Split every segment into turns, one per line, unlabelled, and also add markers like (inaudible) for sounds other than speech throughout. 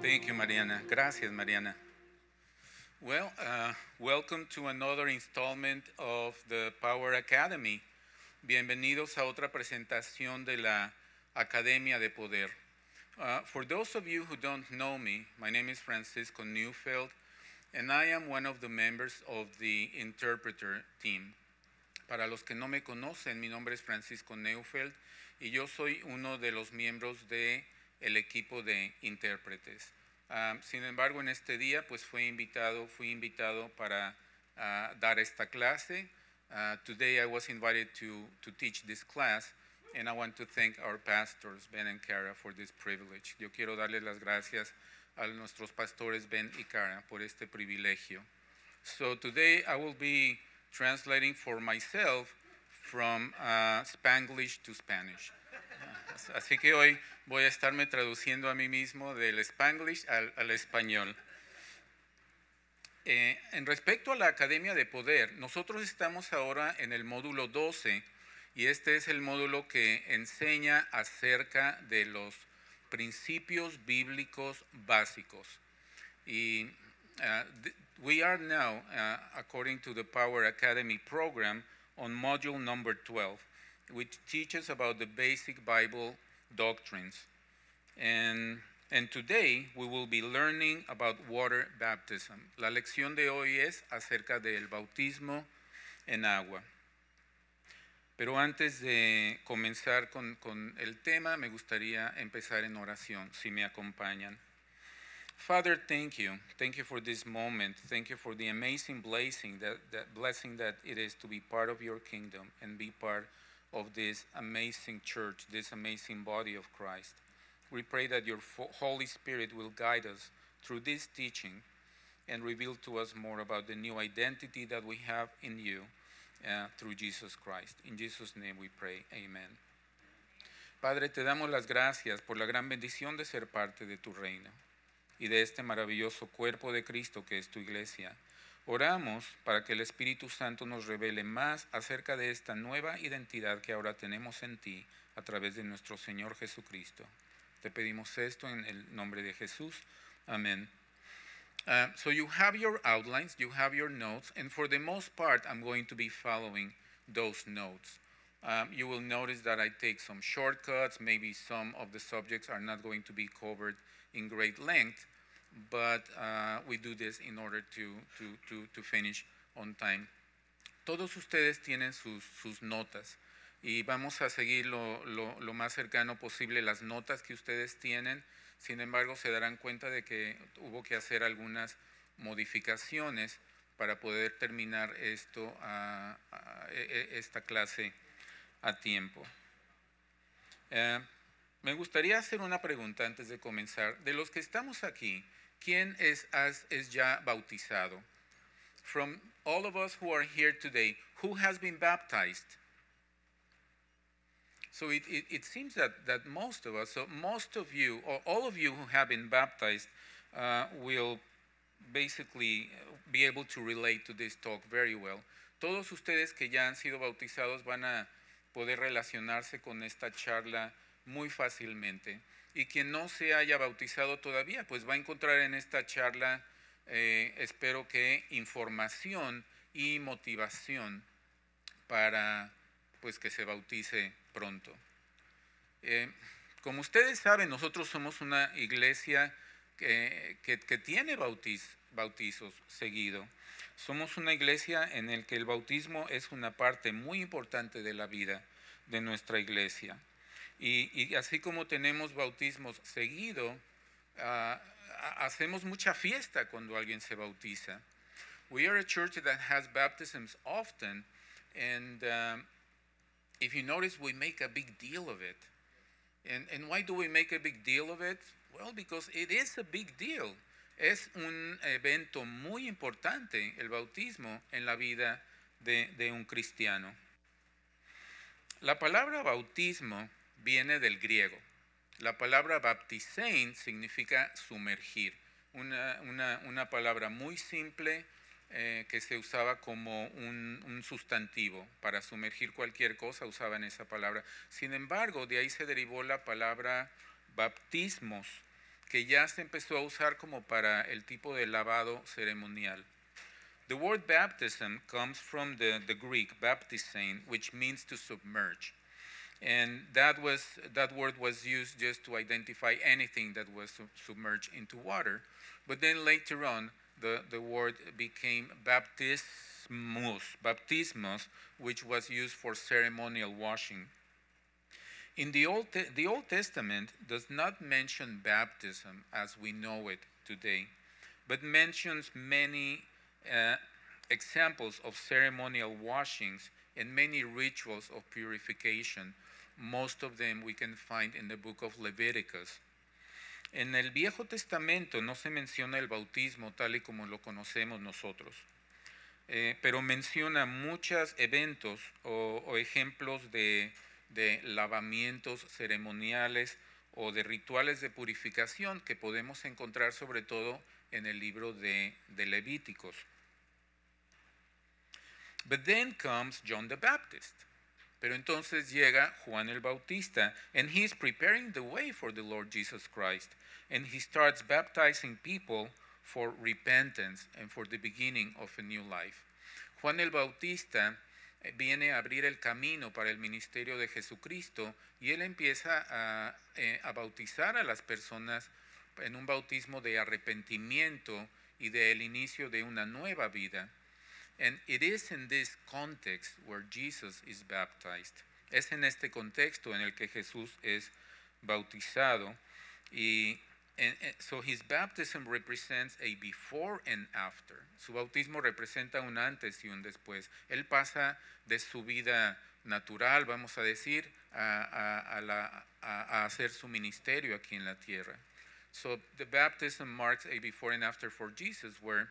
Thank you, Mariana. Gracias, Mariana. Well, uh, welcome to another installment of the Power Academy. Bienvenidos a otra presentación de la Academia de Poder. Uh, for those of you who don't know me, my name is Francisco Neufeld, and I am one of the members of the interpreter team. Para los que no me conocen, mi nombre es Francisco Neufeld y yo soy uno de los miembros de el equipo de intérpretes. Um, sin embargo, en este día, pues fue invitado, fui invitado para uh, dar esta clase. Uh, today I was invited to, to teach this class, and I want to thank our pastors, Ben and Kara, for this privilege. Yo quiero darles las gracias a nuestros pastores Ben y Kara por este privilegio. So today I will be translating for myself from uh, Spanglish to Spanish. Así que hoy voy a estarme traduciendo a mí mismo del Spanglish al, al español. Eh, en respecto a la Academia de Poder, nosotros estamos ahora en el módulo 12 y este es el módulo que enseña acerca de los principios bíblicos básicos. Y uh, we are now, uh, according to the Power Academy program, on module number 12, which teaches about the basic Bible doctrines. And, and today we will be learning about water baptism. La lección de hoy es acerca del bautismo en agua. Pero antes de comenzar con, con el tema, me gustaría empezar en oración, si me acompañan. Father, thank you. Thank you for this moment. Thank you for the amazing blessing that, that blessing that it is to be part of your kingdom and be part of this amazing church, this amazing body of Christ. We pray that your Holy Spirit will guide us through this teaching and reveal to us more about the new identity that we have in you uh, through Jesus Christ. In Jesus' name we pray. Amen. Padre, te damos las gracias por la gran bendición de ser parte de tu reino y de este maravilloso cuerpo de Cristo que es tu iglesia. Oramos para que el Espíritu Santo nos revele más acerca de esta nueva identidad que ahora tenemos en ti a través de nuestro Señor Jesucristo. Te pedimos esto en el nombre de Jesús. Amén. Uh, so you have your outlines, you have your notes, and for the most part, I'm going to be following those notes. Um, you will notice that I take some shortcuts. Maybe some of the subjects are not going to be covered in great length, but uh, we do this in order to, to, to, to finish on time. Todos ustedes tienen sus, sus notas y vamos a seguir lo, lo, lo más cercano posible las notas que ustedes tienen. Sin embargo, se darán cuenta de que hubo que hacer algunas modificaciones para poder terminar esto, a, a, esta clase a tiempo. Eh, me gustaría hacer una pregunta antes de comenzar. De los que estamos aquí, ¿quién es, ya bautizado? From all of us who are here today, who has been baptized? So it, it, seems that, that most of us, so most of you, or all of you who have been baptized, uh, will basically be able to relate to this talk very well. Todos ustedes que ya han sido bautizados van a poder relacionarse con esta charla muy fácilmente. Y quien no se haya bautizado todavía, pues va a encontrar en esta charla, eh, espero que información y motivación para pues que se bautice pronto. Eh, como ustedes saben, nosotros somos una iglesia que, que, tiene bautiz, bautizos seguido. Somos una iglesia en la que el bautismo es una parte muy importante de la vida de nuestra iglesia. Y, y así como tenemos bautismos seguido, uh, hacemos mucha fiesta cuando alguien se bautiza. We are a church that has baptisms often, and um, if you notice, we make a big deal of it. And, and why do we make a big deal of it? Well, because it is a big deal. Es un evento muy importante el bautismo en la vida de, de un cristiano. La palabra bautismo viene del griego. La palabra baptisein significa sumergir. Una, una, palabra muy simple eh, que se usaba como un, un, sustantivo. Para sumergir cualquier cosa usaban esa palabra. Sin embargo, de ahí se derivó la palabra baptismos, que ya se empezó a usar como para el tipo de lavado ceremonial. The word baptism comes from the, the Greek baptisein, which means to submerge. And that, was, that word was used just to identify anything that was submerged into water. But then later on, the, the word became baptismus, baptismos, which was used for ceremonial washing. In the Old, the Old Testament does not mention baptism as we know it today, but mentions many uh, examples of ceremonial washings and many rituals of purification. Most of them we can find in the book of Leviticus. En el Viejo Testamento no se menciona el bautismo tal y como lo conocemos nosotros, eh, pero menciona muchos eventos o, ejemplos de, de, lavamientos ceremoniales o de rituales de purificación que podemos encontrar sobre todo en el libro de, de Levíticos. But then comes John the Baptist. Pero entonces llega Juan el Bautista, and he's preparing the way for the Lord Jesus Christ. And he starts baptizing people for repentance and for the beginning of a new life. Juan el Bautista eh, viene a abrir el camino para el ministerio de Jesucristo y él empieza a, eh, a bautizar a las personas en un bautismo de arrepentimiento y del inicio de una nueva vida. And it is in this context where Jesus is baptized. Es en este contexto en el que Jesús es bautizado. Y and, and, so his baptism represents a before and after. Su bautismo representa un antes y un después. Él pasa de su vida natural, vamos a decir, a, a, a, la, a hacer su ministerio aquí en la tierra. So the baptism marks a before and after for Jesus, where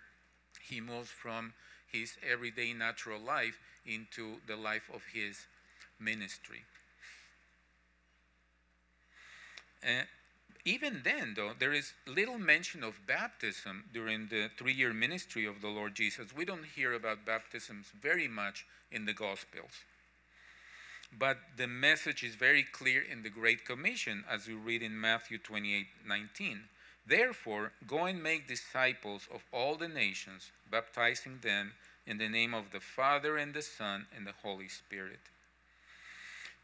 he moves from his everyday natural life into the life of his ministry. Uh, even then, though, there is little mention of baptism during the three year ministry of the Lord Jesus. We don't hear about baptisms very much in the Gospels. But the message is very clear in the Great Commission, as we read in Matthew 28 19. Therefore, go and make disciples of all the nations, baptizing them in the name of the Father and the Son and the Holy Spirit.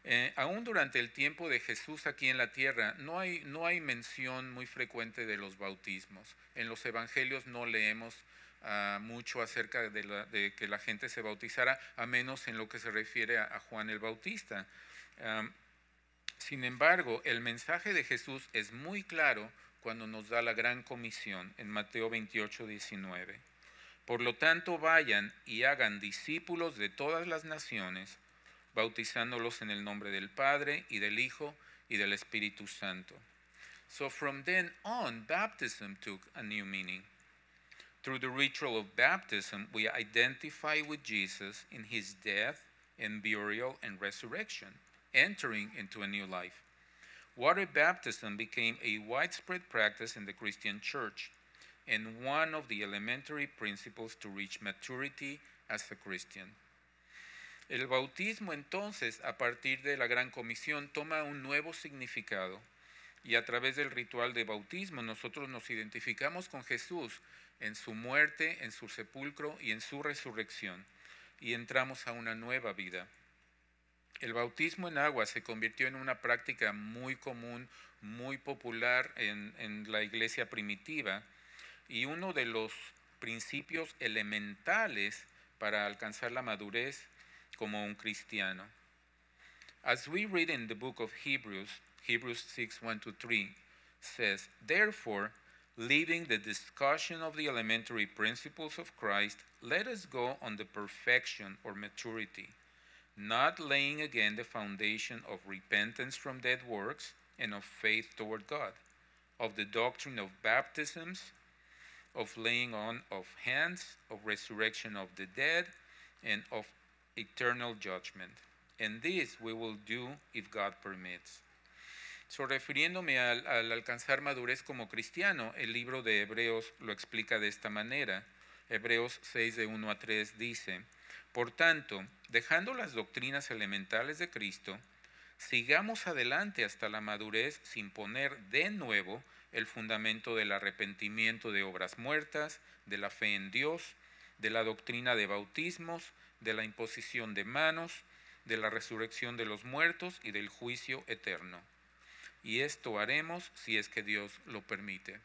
Eh, aún durante el tiempo de Jesús aquí en la tierra, no hay, no hay mención muy frecuente de los bautismos. En los evangelios no leemos uh, mucho acerca de, la, de, que la gente se bautizara, a menos en lo que se refiere a, a Juan el Bautista. Um, sin embargo, el mensaje de Jesús es muy claro cuando nos da la gran comisión en Mateo 28, 19. Por lo tanto, vayan y hagan discípulos de todas las naciones, bautizándolos en el nombre del Padre y del Hijo y del Espíritu Santo. So from then on, baptism took a new meaning. Through the ritual of baptism, we identify with Jesus in his death and burial and resurrection, entering into a new life. Water baptism became a widespread practice in the Christian church and one of the elementary principles to reach maturity as a Christian. El bautismo entonces, a partir de la Gran Comisión, toma un nuevo significado y a través del ritual de bautismo nosotros nos identificamos con Jesús en su muerte, en su sepulcro y en su resurrección y entramos a una nueva vida. El bautismo en agua se convirtió en una práctica muy común, muy popular en, la iglesia primitiva y uno de los principios elementales para alcanzar la madurez como un cristiano. As we read in the book of Hebrews, Hebrews 6 1 to 3 says, Therefore, leaving the discussion of the elementary principles of Christ, let us go on the perfection or maturity not laying again the foundation of repentance from dead works and of faith toward God, of the doctrine of baptisms, of laying on of hands, of resurrection of the dead, and of eternal judgment. And this we will do if God permits. So, refiriéndome al, al alcanzar madurez como cristiano, el libro de Hebreos lo explica de esta manera. Hebreos 6 de 1 a 3 dice, Por tanto, dejando las doctrinas elementales de Cristo, sigamos adelante hasta la madurez sin poner de nuevo el fundamento del arrepentimiento de obras muertas, de la fe en Dios, de la doctrina de bautismos, de la imposición de manos, de la resurrección de los muertos y del juicio eterno. Y esto haremos si es que Dios lo permite.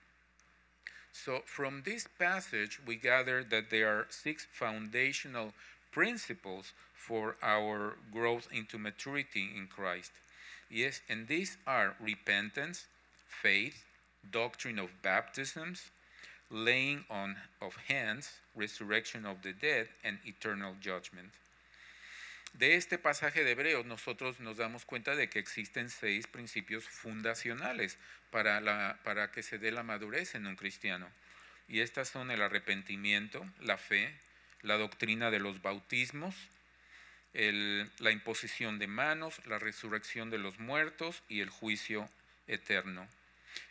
So, from this passage, we gather that there are six foundational principles for our growth into maturity in Christ. Yes, and these are repentance, faith, doctrine of baptisms, laying on of hands, resurrection of the dead, and eternal judgment. De este pasaje de Hebreos nosotros nos damos cuenta de que existen seis principios fundacionales para, la, para que se dé la madurez en un cristiano. Y estas son el arrepentimiento, la fe, la doctrina de los bautismos, la imposición de manos, la resurrección de los muertos y el juicio eterno.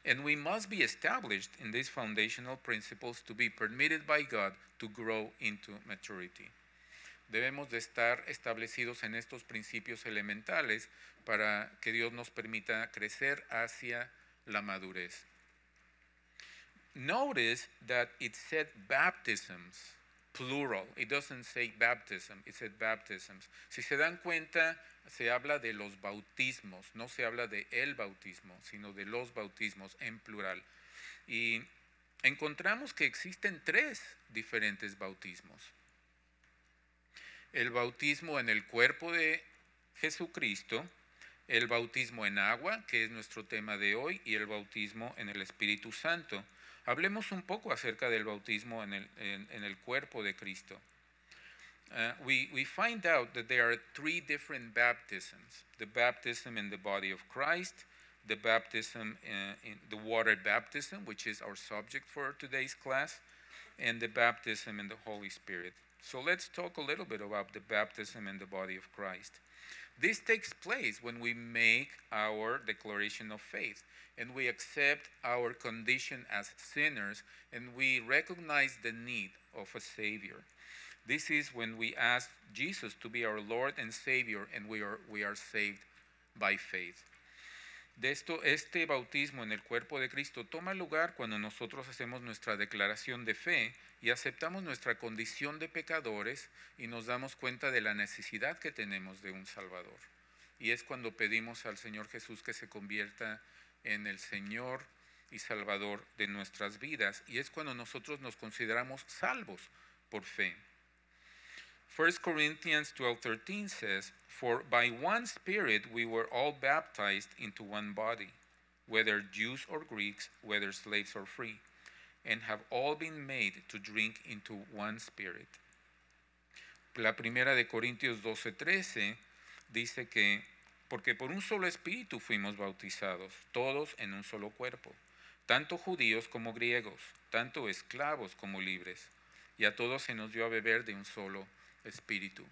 And we must be established in these foundational principles to be permitted by God to grow into maturity. Debemos de estar establecidos en estos principios elementales para que Dios nos permita crecer hacia la madurez. Notice that it said baptisms, plural. It doesn't say baptism, it said baptisms. Si se dan cuenta, se habla de los bautismos, no se habla de el bautismo, sino de los bautismos en plural. Y encontramos que existen tres diferentes bautismos. El bautismo en el cuerpo de Jesucristo, el bautismo en agua, que es nuestro tema de hoy, y el bautismo en el Espíritu Santo. Hablemos un poco acerca del bautismo en el, en, en el cuerpo de Cristo. Uh, we, we find out that there are three different baptisms the baptism in the body of Christ, the baptism in, in the water baptism, which is our subject for today's class, and the baptism in the Holy Spirit. So let's talk a little bit about the baptism in the body of Christ. This takes place when we make our declaration of faith and we accept our condition as sinners and we recognize the need of a Savior. This is when we ask Jesus to be our Lord and Savior and we are, we are saved by faith. De esto, este bautismo en el cuerpo de Cristo toma lugar cuando nosotros hacemos nuestra declaración de fe y aceptamos nuestra condición de pecadores y nos damos cuenta de la necesidad que tenemos de un Salvador. Y es cuando pedimos al Señor Jesús que se convierta en el Señor y Salvador de nuestras vidas. Y es cuando nosotros nos consideramos salvos por fe. 1 Corinthians 12:13 says, "For by one spirit we were all baptized into one body, whether Jews or Greeks, whether slaves or free, and have all been made to drink into one spirit." La primera de Corintios 12:13 dice que porque por un solo espíritu fuimos bautizados, todos en un solo cuerpo, tanto judíos como griegos, tanto esclavos como libres, y a todos se nos dio a beber de un solo espíritu.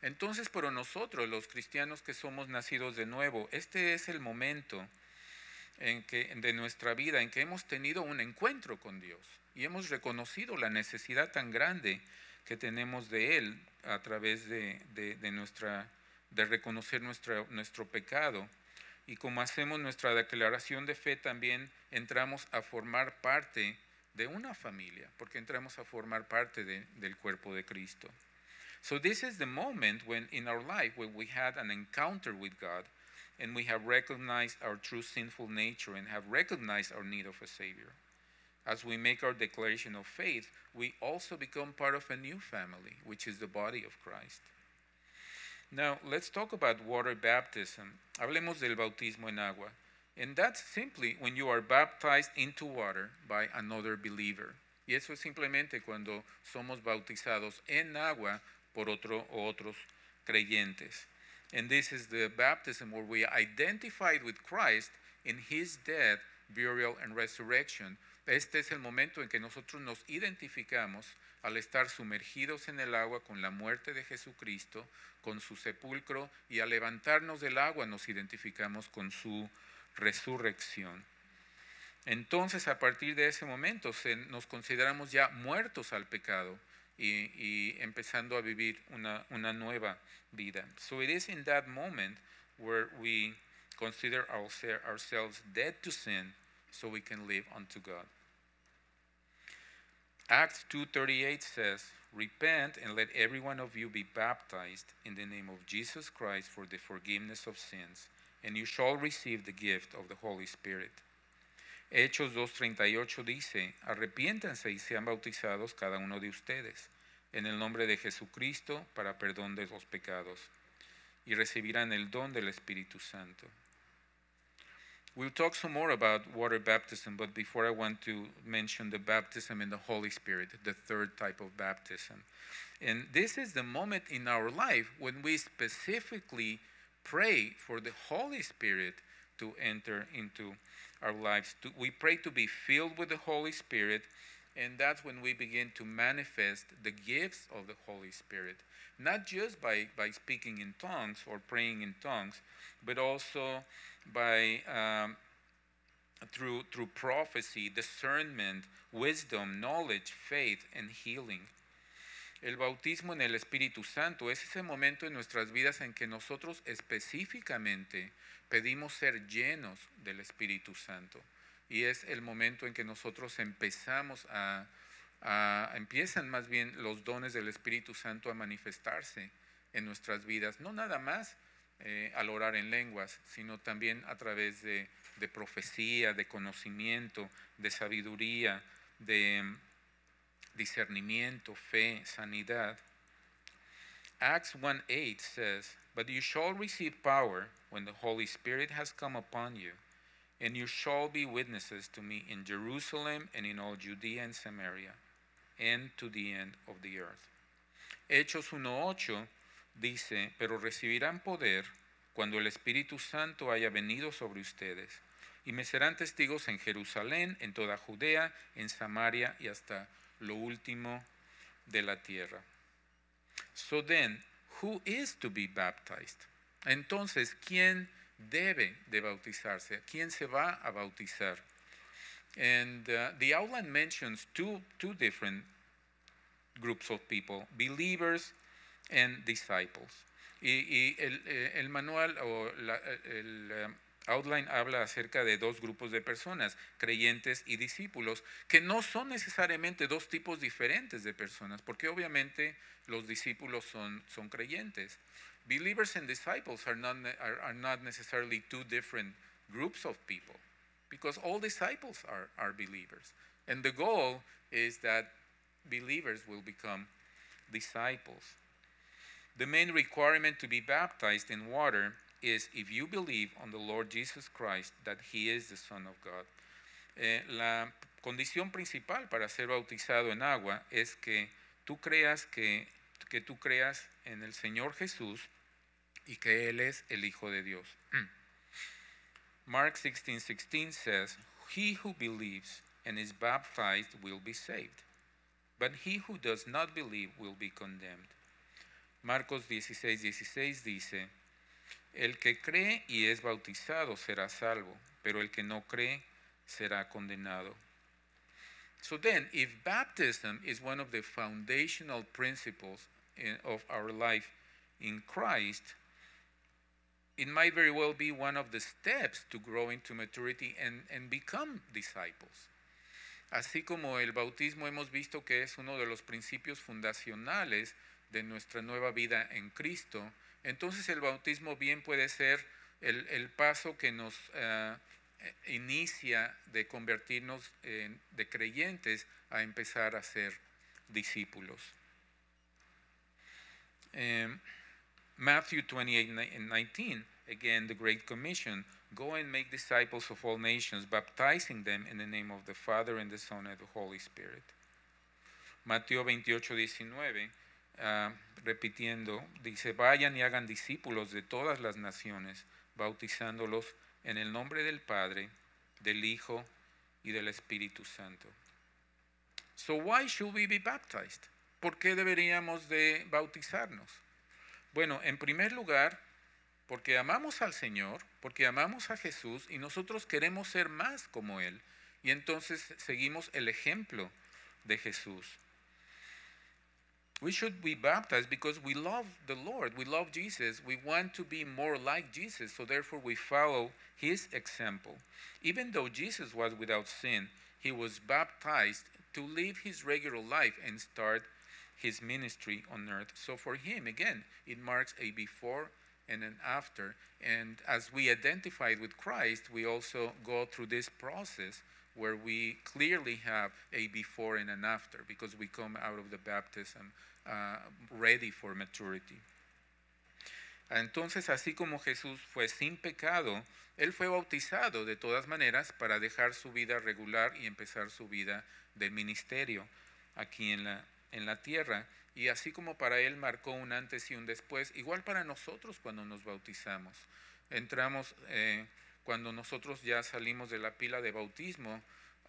Entonces, para nosotros, los cristianos que somos nacidos de nuevo, este es el momento en que, de nuestra vida en que hemos tenido un encuentro con Dios y hemos reconocido la necesidad tan grande que tenemos de Él a través de, de, nuestra, de reconocer nuestra, nuestro pecado. Y como hacemos nuestra declaración de fe, también entramos a formar parte de una familia, porque entramos a formar parte de, del cuerpo de Cristo. So this is the moment when in our life when we had an encounter with God and we have recognized our true sinful nature and have recognized our need of a savior. As we make our declaration of faith, we also become part of a new family, which is the body of Christ. Now, let's talk about water baptism. Hablemos del bautismo en agua. And that's simply when you are baptized into water by another believer. Y eso es simplemente cuando somos bautizados en agua por otro o otros creyentes. And this is the baptism where we identified with Christ in his death, burial and resurrection. Este es el momento en que nosotros nos identificamos al estar sumergidos en el agua con la muerte de Jesucristo, con su sepulcro y al levantarnos del agua nos identificamos con su resurrección. Entonces, a partir de ese momento, nos consideramos ya muertos al pecado y, y empezando a vivir una, una nueva vida. So it is in that moment where we consider ourselves dead to sin so we can live unto God. Acts 2:38 says, "Repent and let every one of you be baptized in the name of Jesus Christ for the forgiveness of sins, and you shall receive the gift of the Holy Spirit." Hechos 2:38 dice, "Arrepiéntanse y sean bautizados cada uno de ustedes en el nombre de Jesucristo para perdón de los pecados, y recibirán el don del Espíritu Santo." We'll talk some more about water baptism, but before I want to mention the baptism in the Holy Spirit, the third type of baptism. And this is the moment in our life when we specifically pray for the Holy Spirit to enter into our lives. We pray to be filled with the Holy Spirit, and that's when we begin to manifest the gifts of the Holy Spirit. Not just by, by speaking in tongues or praying in tongues, but also by um, through through prophecy, discernment, wisdom, knowledge, faith, and healing. El bautismo en el Espíritu Santo es ese momento en nuestras vidas en que nosotros específicamente pedimos ser llenos del Espíritu Santo. Y es el momento en que nosotros empezamos a, empiezan más bien los dones del Espíritu Santo a manifestarse en nuestras vidas. No nada más eh, al orar en lenguas, sino también a través de, profecía, de conocimiento, de sabiduría, de discernimiento, fe, sanidad. Acts 1:8 says, But you shall receive power when the Holy Spirit has come upon you, and you shall be witnesses to me in Jerusalem and in all Judea and Samaria, and to the end of the earth. Hechos 1:8 dice, pero recibirán poder cuando el Espíritu Santo haya venido sobre ustedes, y me serán testigos en Jerusalén, en toda Judea, en Samaria y hasta lo último de la tierra. So then, who is to be baptized? Entonces, ¿quién debe de bautizarse? ¿Quién se va a bautizar? And uh, the outline mentions two, two different groups of people, believers and disciples. Y, el, eh, el, manual o el eh, outline habla acerca de dos grupos de personas, creyentes y discípulos, que no son necesariamente dos tipos diferentes de personas, porque obviamente los discípulos son, son creyentes. Believers and disciples are not, are, are not necessarily two different groups of people, because all disciples are, are believers. And the goal is that believers will become disciples. The main requirement to be baptized in water is if you believe on the Lord Jesus Christ that He is the Son of God. Eh, la condición principal para ser bautizado en agua es que tú creas que, que tú creas en el Señor Jesús y que Él es el Hijo de Dios. Mark 16:16 16 says, He who believes and is baptized will be saved, but he who does not believe will be condemned. Marcos 16, 16 dice, el que cree y es bautizado será salvo, pero el que no cree será condenado. So then, if baptism is one of the foundational principles in, of our life in Christ, it might very well be one of the steps to grow into maturity and, and become disciples. Así como el bautismo hemos visto que es uno de los principios fundacionales de nuestra nueva vida en Cristo, entonces el bautismo bien puede ser el, paso que nos uh, inicia de convertirnos de creyentes a empezar a ser discípulos. Um, Matthew 28 and 19, again, the Great Commission go and make disciples of all nations, baptizing them in the name of the Father and the Son and the Holy Spirit. Mateo 28, 19 Ah, repitiendo, dice, vayan y hagan discípulos de todas las naciones, bautizándolos en el nombre del Padre, del Hijo y del Espíritu Santo. So why should we be baptized? ¿Por qué deberíamos de bautizarnos? Bueno, en primer lugar, porque amamos al Señor, porque amamos a Jesús y nosotros queremos ser más como Él. Y entonces seguimos el ejemplo de Jesús. We should be baptized because we love the Lord. We love Jesus. We want to be more like Jesus. So therefore, we follow his example. Even though Jesus was without sin, he was baptized to live his regular life and start his ministry on earth. So for him, again, it marks a before and an after. And as we identified with Christ, we also go through this process where we clearly have a before and an after because we come out of the baptism uh, ready for maturity. Entonces, así como Jesús fue sin pecado, Él fue bautizado de todas maneras para dejar su vida regular y empezar su vida de ministerio aquí en la, en la tierra. Y así como para Él marcó un antes y un después, igual para nosotros cuando nos bautizamos. Entramos, eh, cuando nosotros ya salimos de la pila de bautismo,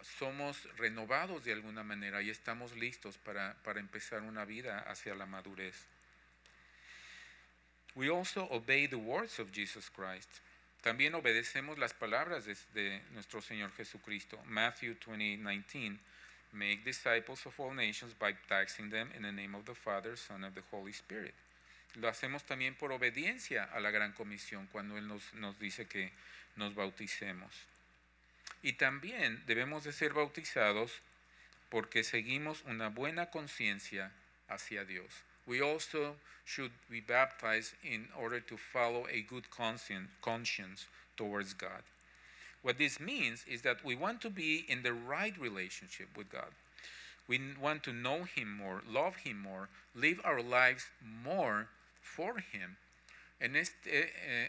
somos renovados de alguna manera y estamos listos para, para empezar una vida hacia la madurez. We also obey the words of Jesus Christ. También obedecemos las palabras de, de nuestro Señor Jesucristo. Matthew 20:19 Make disciples of all nations, baptizing them in the name of the Father, Son, of the Holy Spirit. Lo hacemos también por obediencia a la gran comisión cuando Él nos, nos dice que nos bauticemos. Y también debemos de ser bautizados porque seguimos una buena conciencia hacia Dios. We also should be baptized in order to follow a good conscience towards God. What this means is that we want to be in the right relationship with God. We want to know Him more, love Him more, live our lives more for Him. En este, eh,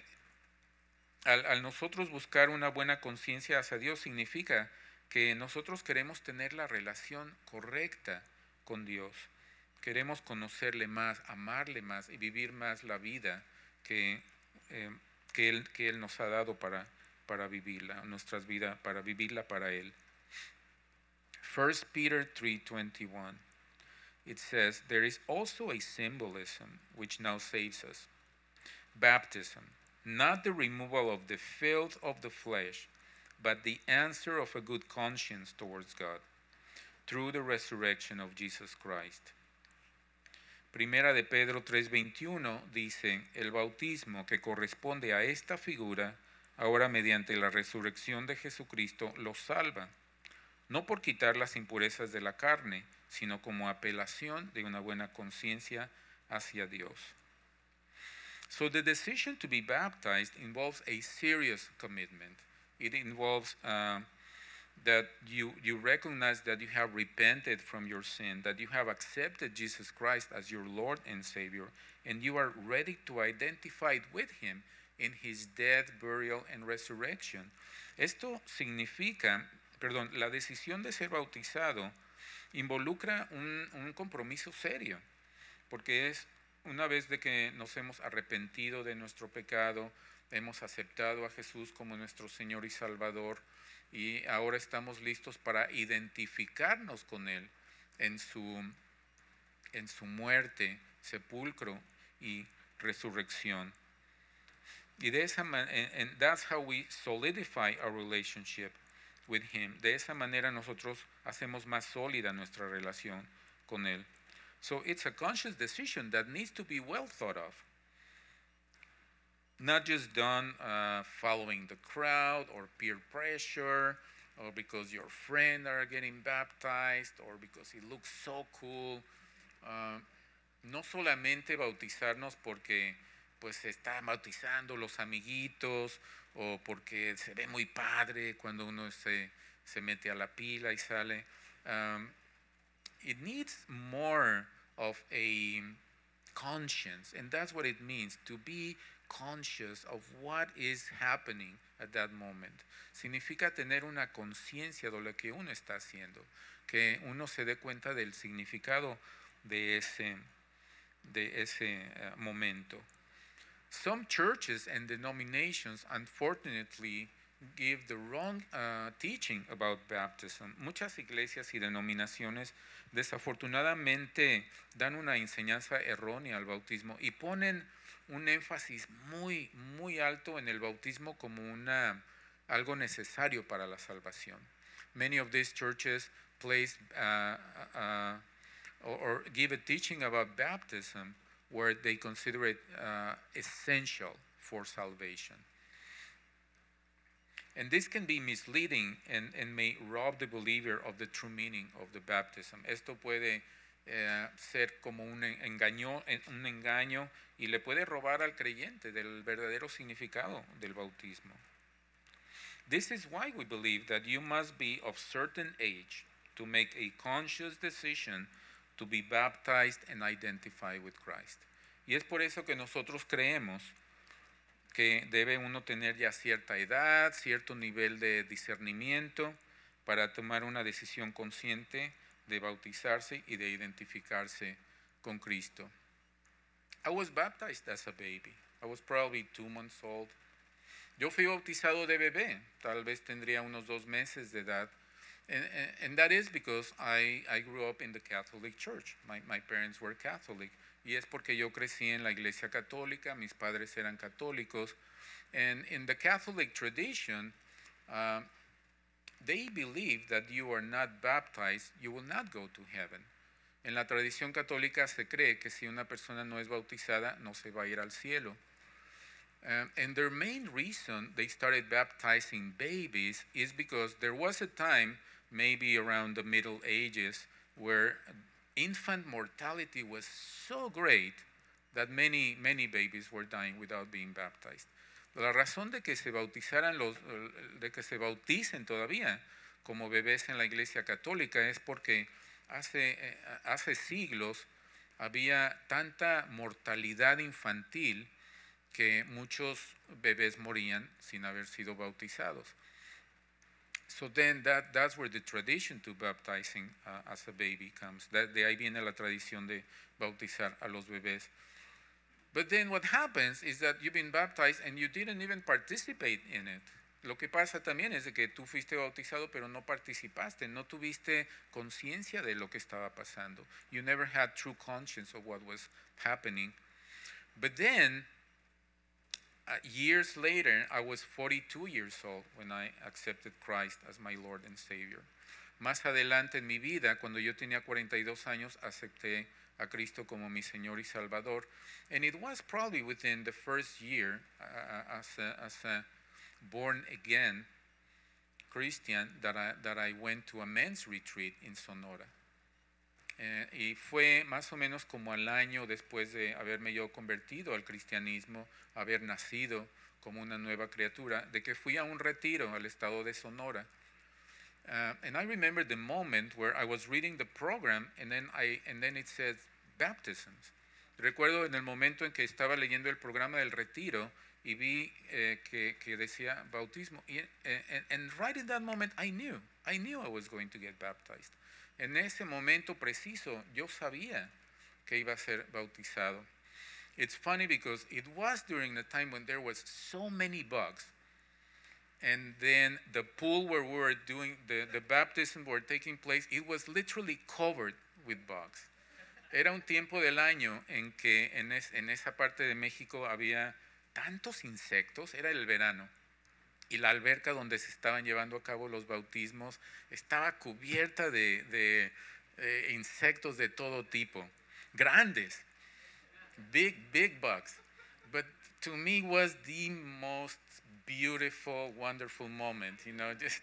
al, nosotros buscar una buena conciencia hacia Dios significa que nosotros queremos tener la relación correcta con Dios. Queremos conocerle más, amarle más y vivir más la vida que, eh, que Él nos ha dado para, para vivirla, nuestras vidas, para vivirla para Él. 1 Peter 3:21 it says there is also a symbolism which now saves us. Baptism not the removal of the filth of the flesh, but the answer of a good conscience towards God through the resurrection of Jesus Christ. Primera de Pedro 3:21 dice, el bautismo que corresponde a esta figura, ahora mediante la resurrección de Jesucristo, lo salva, no por quitar las impurezas de la carne, sino como apelación de una buena conciencia hacia Dios. So the decision to be baptized involves a serious commitment. It involves uh, that you, you recognize that you have repented from your sin, that you have accepted Jesus Christ as your Lord and Savior, and you are ready to identify with Him in His death, burial, and resurrection. Esto significa, perdón, la decisión de ser bautizado involucra un, un compromiso serio, porque es una vez de que nos hemos arrepentido de nuestro pecado, hemos aceptado a Jesús como nuestro Señor y Salvador y ahora estamos listos para identificarnos con Él en su, en su muerte, sepulcro y resurrección. Y de esa manera, that's how we solidify our relationship with Him. De esa manera nosotros hacemos más sólida nuestra relación con Él. So it's a conscious decision that needs to be well thought of. Not just done uh, following the crowd or peer pressure or because your friends are getting baptized or because it looks so cool. Uh, no solamente bautizarnos porque pues se está bautizando los amiguitos o porque se ve muy padre cuando uno se, se mete a la pila y sale. Um, it needs more of a conscience, and that's what it means to be conscious of what is happening at that moment. Significa tener una conciencia de lo que uno está haciendo, que uno se dé cuenta del significado de ese, de ese uh, momento. Some churches and denominations, unfortunately, give the wrong uh, teaching about baptism. Muchas iglesias y denominaciones desafortunadamente dan una enseñanza errónea al bautismo y ponen un énfasis muy muy alto en el bautismo como una algo necesario para la salvación. Many of these churches place uh, uh, or, or give a teaching about baptism where they consider it uh, essential for salvation. And this can be misleading and, and may rob the believer of the true meaning of the baptism. Esto puede eh, ser como un engaño, un engaño y le puede robar al creyente del verdadero significado del bautismo. This is why we believe that you must be of certain age to make a conscious decision to be baptized and identify with Christ. Y es por eso que nosotros creemos que debe uno tener ya cierta edad, cierto nivel de discernimiento para tomar una decisión consciente de bautizarse y de identificarse con Cristo. I was baptized as a baby. I was probably two months old. Yo fui bautizado de bebé, tal vez tendría unos dos meses de edad. And, and that is because I, grew up in the Catholic Church. My parents were Catholic. Y es porque yo crecí en la iglesia católica, mis padres eran católicos, and in the Catholic tradition, uh, they believe that you are not baptized, you will not go to heaven. En la tradición católica se cree que si una persona no es bautizada, no se va a ir al cielo. Um, and their main reason they started baptizing babies is because there was a time, maybe around the Middle Ages, where infant mortality was so great that many, many babies were dying without being baptized. La razón de que se bautizaran los, de que se bauticen todavía como bebés en la iglesia católica es porque hace, eh, hace siglos había tanta mortalidad infantil que muchos bebés morían sin haber sido bautizados. So then that, that's where the tradition to baptizing uh, as a baby comes. That, de ahí viene la tradición de bautizar a los bebés. But then what happens is that you've been baptized and you didn't even participate in it. Lo que pasa también es de que tú fuiste bautizado pero no participaste, no tuviste conciencia de lo que estaba pasando. You never had true conscience of what was happening. But then uh, years later, I was 42 years old when I accepted Christ as my Lord and Savior. Más adelante en mi vida, cuando yo tenía 42 años, acepté a Cristo como mi Señor y Salvador. And it was probably within the first year uh, uh as, a, as a born again Christian that I, that I went to a men's retreat in Sonora. Eh, y fue más o menos como al año después de haberme yo convertido al cristianismo, haber nacido como una nueva criatura, de que fui a un retiro al estado de Sonora. Uh, I remember the moment where I was reading the program and then, I, and then it says baptisms. Recuerdo en el momento en que estaba leyendo el programa del retiro y vi eh, que, decía bautismo. Y, eh, and, and right in that moment I knew, I knew I was going to get baptized. En ese momento preciso yo sabía que iba a ser bautizado. It's funny because it was during the time when there was so many bugs. And then the pool where we were doing the, the baptism were taking place, it was literally covered with bugs. Era un tiempo del año en que en, es, en esa parte de México había tantos insectos, era el verano y la alberca donde se estaban llevando a cabo los bautismos estaba cubierta de, de eh, insectos de todo tipo, grandes, big, big bugs. But to me was the most beautiful, wonderful moment, you know, (laughs) just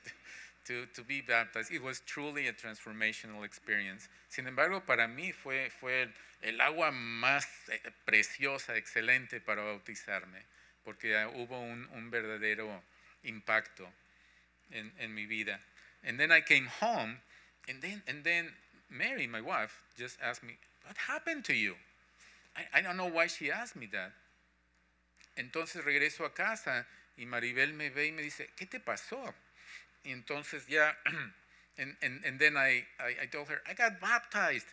to, to be baptized. It was truly a transformational experience. Sin embargo, para mí fue, fue el, agua más eh, preciosa, excelente para bautizarme, porque hubo un, un verdadero impacto en, en mi vida. And then I came home, and then, and then Mary, my wife, just asked me, What happened to you? I, I don't know why she asked me that. Entonces regreso a casa y Maribel me ve y me dice, ¿qué te pasó? Y entonces ya, (clears throat) and, and, and then I, I, I told her, I got baptized.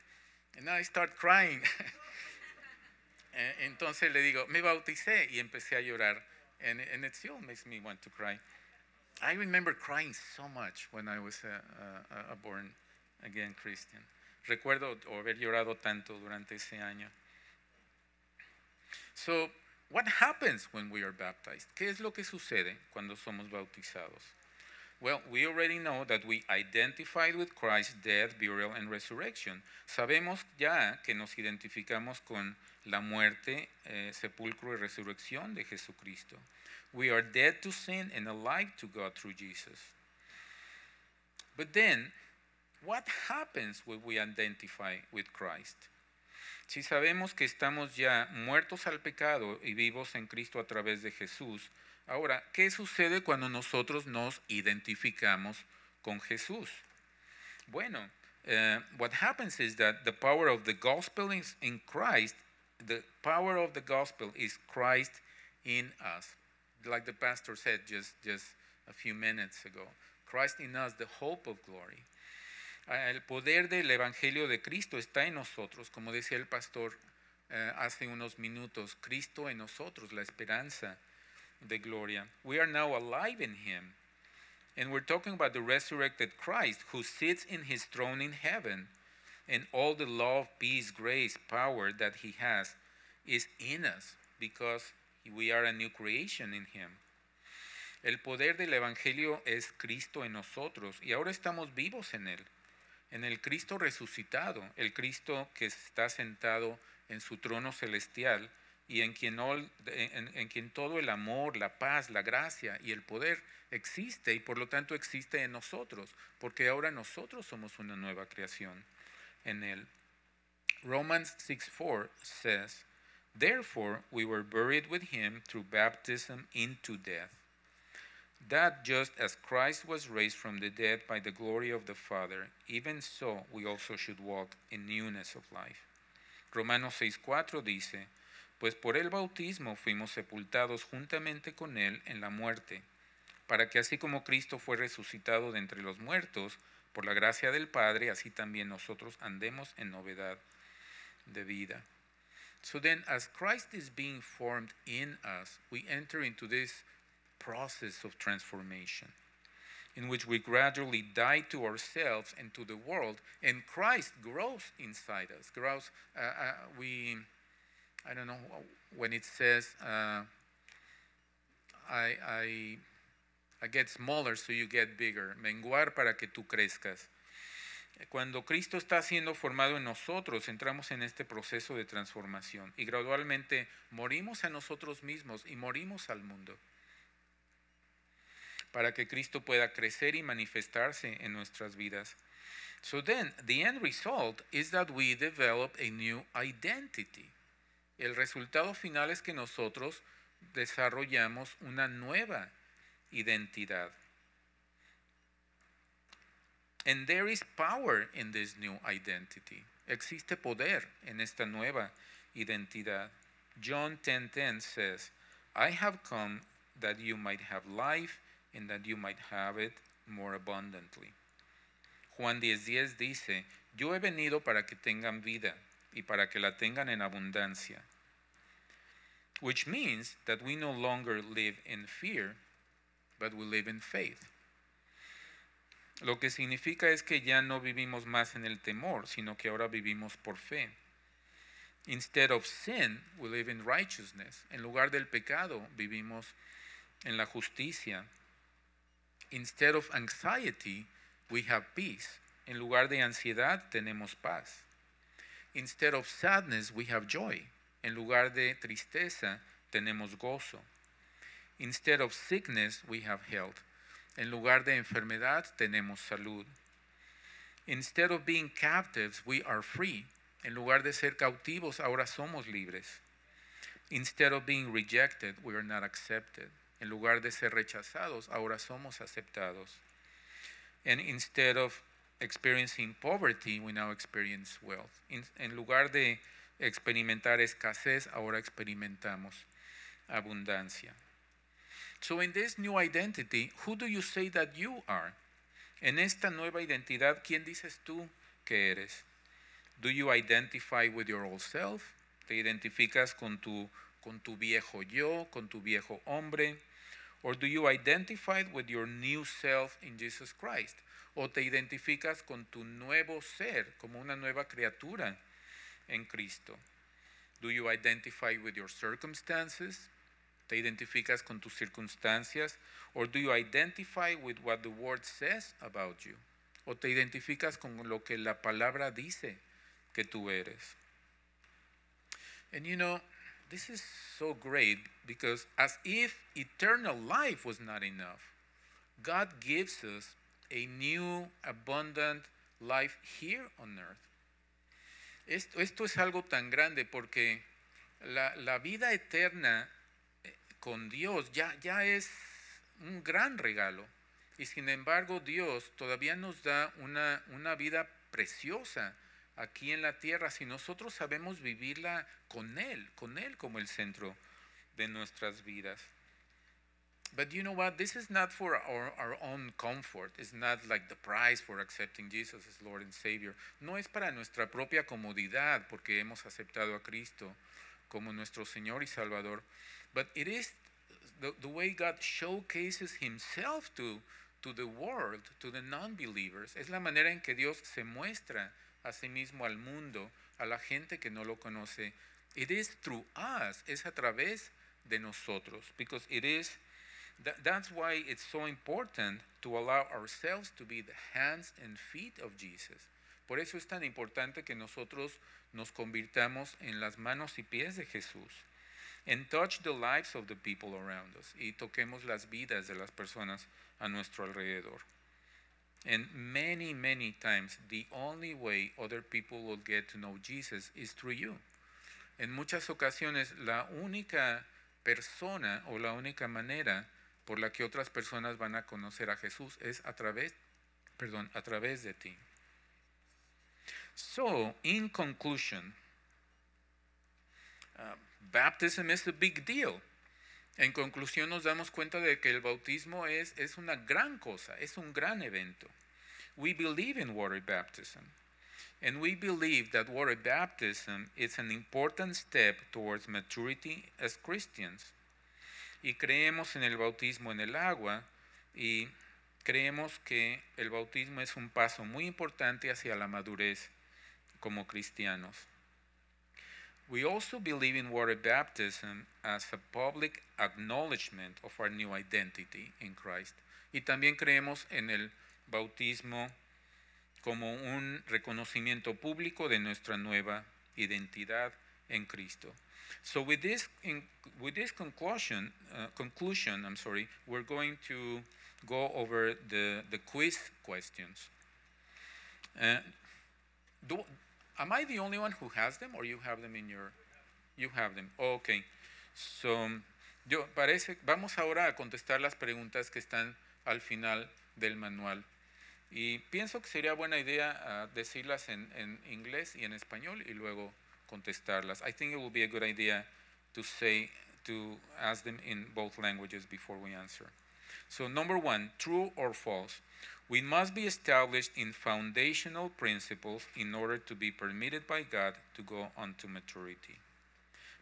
And I start crying. (laughs) entonces le digo, me bauticé y empecé a llorar and, and it still makes me want to cry. I remember crying so much when I was a, a, a born again Christian. Recuerdo haber llorado tanto durante ese año. So, what happens when we are baptized? ¿Qué es lo que sucede cuando somos bautizados? Well, we already know that we identified with Christ's death, burial, and resurrection. Sabemos ya que nos identificamos con la muerte, eh, sepulcro y resurrección de Jesucristo. We are dead to sin and alive to God through Jesus. But then, what happens when we identify with Christ? Si sabemos que estamos ya muertos al pecado y vivos en Cristo a través de Jesús, ahora, ¿qué sucede cuando nosotros nos identificamos con Jesús? Bueno, uh, what happens is that the power of the gospel is in Christ, the power of the gospel is Christ in us. Like the pastor said just, just a few minutes ago, Christ in us, the hope of glory. El poder del Evangelio de Cristo está en nosotros, como decía el pastor uh, hace unos minutos, Cristo en nosotros, la esperanza de gloria. We are now alive in Him. And we're talking about the resurrected Christ who sits in His throne in heaven. And all the love, peace, grace, power that He has is in us because we are a new creation in Him. El poder del Evangelio es Cristo en nosotros y ahora estamos vivos en Él en el Cristo resucitado, el Cristo que está sentado en su trono celestial y en quien, all en, quien, todo el amor, la paz, la gracia y el poder existe y por lo tanto existe en nosotros, porque ahora nosotros somos una nueva creación en él. Romans 6:4 says, Therefore we were buried with him through baptism into death that just as Christ was raised from the dead by the glory of the Father, even so we also should walk in newness of life. Romanos 6:4 dice, pues por el bautismo fuimos sepultados juntamente con él en la muerte, para que así como Cristo fue resucitado de entre los muertos, por la gracia del Padre, así también nosotros andemos en novedad de vida. So then, as Christ is being formed in us, we enter into this process of transformation in which we gradually die to ourselves and to the world, and Christ grows inside us. Grows. Uh, uh, we, I don't know when it says, uh, I, I, I get smaller so you get bigger. Menguar para que tú crezcas. Cuando Cristo está siendo formado en nosotros, entramos en este proceso de transformación y gradualmente morimos a nosotros mismos y morimos al mundo para que Cristo pueda crecer y manifestarse en nuestras vidas. So then, the end result is that we develop a new identity. El resultado final es que nosotros desarrollamos una nueva identidad. And there is power in this new identity. Existe poder en esta nueva identidad. John 10:10 says, I have come that you might have life and that you might have it more abundantly. Juan 10:10 dice, yo he venido para que tengan vida y para que la tengan en abundancia. Which means that we no longer live in fear, but we live in faith. Lo que significa es que ya no vivimos más en el temor, sino que ahora vivimos por fe. Instead of sin, we live in righteousness. En lugar del pecado, vivimos en la justicia. Instead of anxiety, we have peace. En lugar de ansiedad, tenemos paz. Instead of sadness, we have joy. En lugar de tristeza, tenemos gozo. Instead of sickness, we have health. En lugar de enfermedad, tenemos salud. Instead of being captives, we are free. En lugar de ser cautivos, ahora somos libres. Instead of being rejected, we are not accepted. En lugar de ser rechazados, ahora somos aceptados. And instead of experiencing poverty, we now experience wealth. en lugar de experimentar escasez, ahora experimentamos abundancia. So in this new identity, who do you say that you are? En esta nueva identidad, ¿quién dices tú que eres? Do you identify with your old self? ¿Te identificas con tu, con tu viejo yo, con tu viejo hombre? Or do you identify with your new self in Jesus Christ? O te identificas con tu nuevo ser, como una nueva criatura en Cristo? Do you identify with your circumstances? ¿Te identificas con tus circunstancias? Or do you identify with what the word says about you? ¿O te identificas con lo que la palabra dice que tú eres? And you know, this is so great because as if eternal life was not enough, God gives us a new, abundant life here on earth. Esto, esto es algo tan grande porque la, vida eterna eh, con Dios ya, ya es un gran regalo. Y sin embargo Dios todavía nos da una vida preciosa aquí en la tierra si nosotros sabemos vivirla con Él, con Él como el centro de nuestras vidas. But you know what? This is not for our, our own comfort. It's not like the price for accepting Jesus as Lord and Savior. No es para nuestra propia comodidad porque hemos aceptado a Cristo como nuestro Señor y Salvador. But it is the, the way God showcases Himself to, to the world, to the non-believers. Es la manera en que Dios se muestra a sí mismo al mundo, a la gente que no lo conoce. It is through us. Es a través de nosotros. Because it is That, that's why it's so important to allow ourselves to be the hands and feet of Jesus. Por eso es tan importante que nosotros nos convirtamos en las manos y pies de Jesús. And touch the lives of the people around us. Y toquemos las vidas de las personas a nuestro alrededor. And many, many times, the only way other people will get to know Jesus is through you. En muchas ocasiones, la única persona o la única manera por la que otras personas van a conocer a Jesús es a través, perdón, a través de ti. So, in conclusion, uh, baptism is a big deal. En conclusión nos damos cuenta de que el bautismo es, es una gran cosa, es un gran evento. We believe in water baptism. And we believe that water baptism is an important step towards maturity as Christians y creemos en el bautismo en el agua y creemos que el bautismo es un paso muy importante hacia la madurez como cristianos. We also believe in water baptism as a public acknowledgement of our new identity in Christ. Y también creemos en el bautismo como un reconocimiento público de nuestra nueva identidad en Cristo. So with this, in, with this conclusion, uh, conclusion, I'm sorry, we're going to go over the, the quiz questions. Uh, do, am I the only one who has them, or you have them in your? You have them. okay. So, yo parece. Vamos ahora a contestar las preguntas que están al final del manual. Y pienso que sería buena idea uh, decirlas en, en inglés y en español y luego contestarlas. I think it will be a good idea to say, to ask them in both languages before we answer. So, number one, true or false? We must be established in foundational principles in order to be permitted by God to go on to maturity.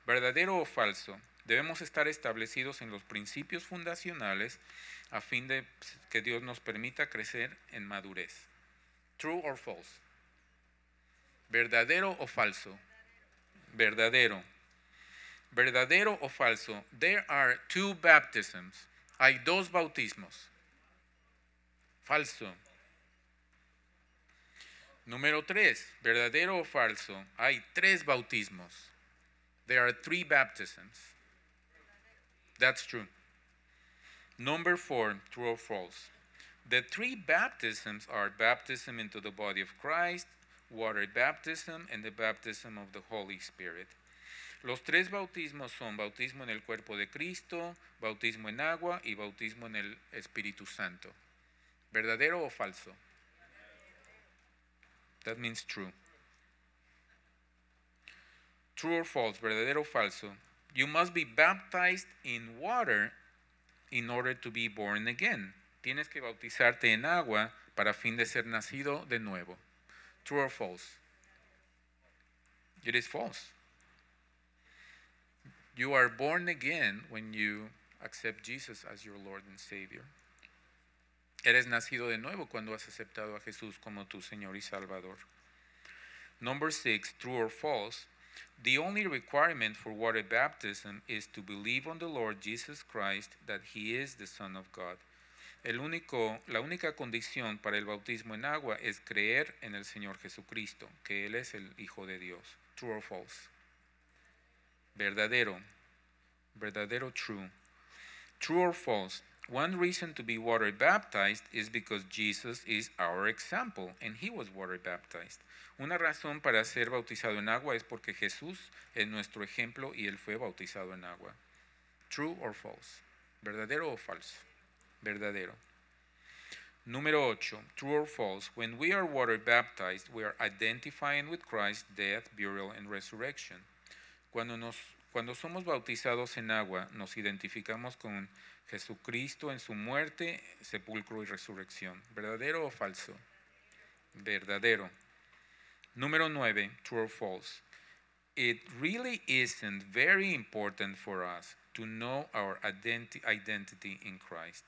¿Verdadero o falso? Debemos estar establecidos en los principios fundacionales a fin de que Dios nos permita crecer en madurez. True or false? ¿Verdadero o falso? Verdadero. ¿Verdadero o falso? There are two baptisms. Hay dos bautismos. Falso. Número tres, verdadero o falso. Hay tres bautismos. There are three baptisms. That's true. Number four, true or false. The three baptisms are baptism into the body of Christ, water baptism and the baptism of the Holy Spirit. Los tres bautismos son bautismo en el cuerpo de Cristo, bautismo en agua y bautismo en el Espíritu Santo. ¿Verdadero o falso? That means true. True or false, verdadero o falso. You must be baptized in water in order to be born again. Tienes que bautizarte en agua para fin de ser nacido de nuevo. True or false? It is false. You are born again when you accept Jesus as your Lord and Savior. Eres nacido de nuevo cuando has aceptado a Jesús como tu Señor y Salvador. Number six, true or false. The only requirement for water baptism is to believe on the Lord Jesus Christ that he is the Son of God. La única condición para el bautismo en agua es creer en el Señor Jesucristo, que Él es el Hijo de Dios. True or false? Verdadero. Verdadero, true. True or false? One reason to be water baptized is because Jesus is our example and he was water baptized. Una razón para ser bautizado en agua es porque Jesús es nuestro ejemplo y él fue bautizado en agua. True or false? ¿Verdadero o falso? Verdadero. Número 8. True or false? When we are water baptized, we are identifying with Christ's death, burial, and resurrection. Cuando, nos, cuando somos bautizados en agua, nos identificamos con Jesucristo en su muerte, sepulcro y resurrección. ¿Verdadero o falso? Verdadero. Número 9. True or false? It really isn't very important for us to know our identi identity in Christ.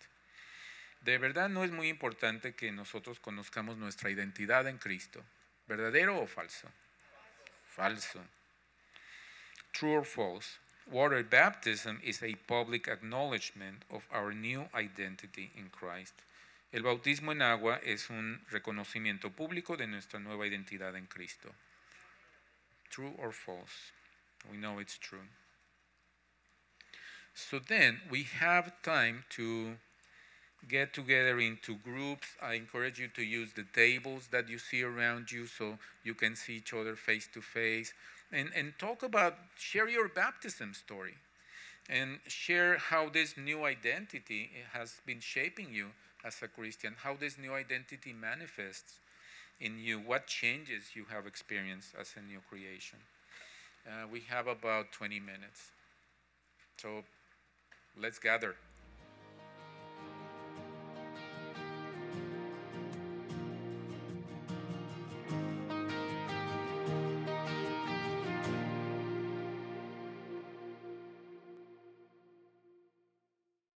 De verdad no es muy importante que nosotros conozcamos nuestra identidad en Cristo. ¿Verdadero o falso? Falso. True or false? Water baptism is a public acknowledgement of our new identity in Christ. El bautismo en agua es un reconocimiento público de nuestra nueva identidad en Cristo. True or false? We know it's true. So then we have time to get together into groups. I encourage you to use the tables that you see around you so you can see each other face to face and, and talk about, share your baptism story and share how this new identity has been shaping you as a Christian, how this new identity manifests in you, what changes you have experienced as a new creation. Uh, we have about 20 minutes. So let's gather.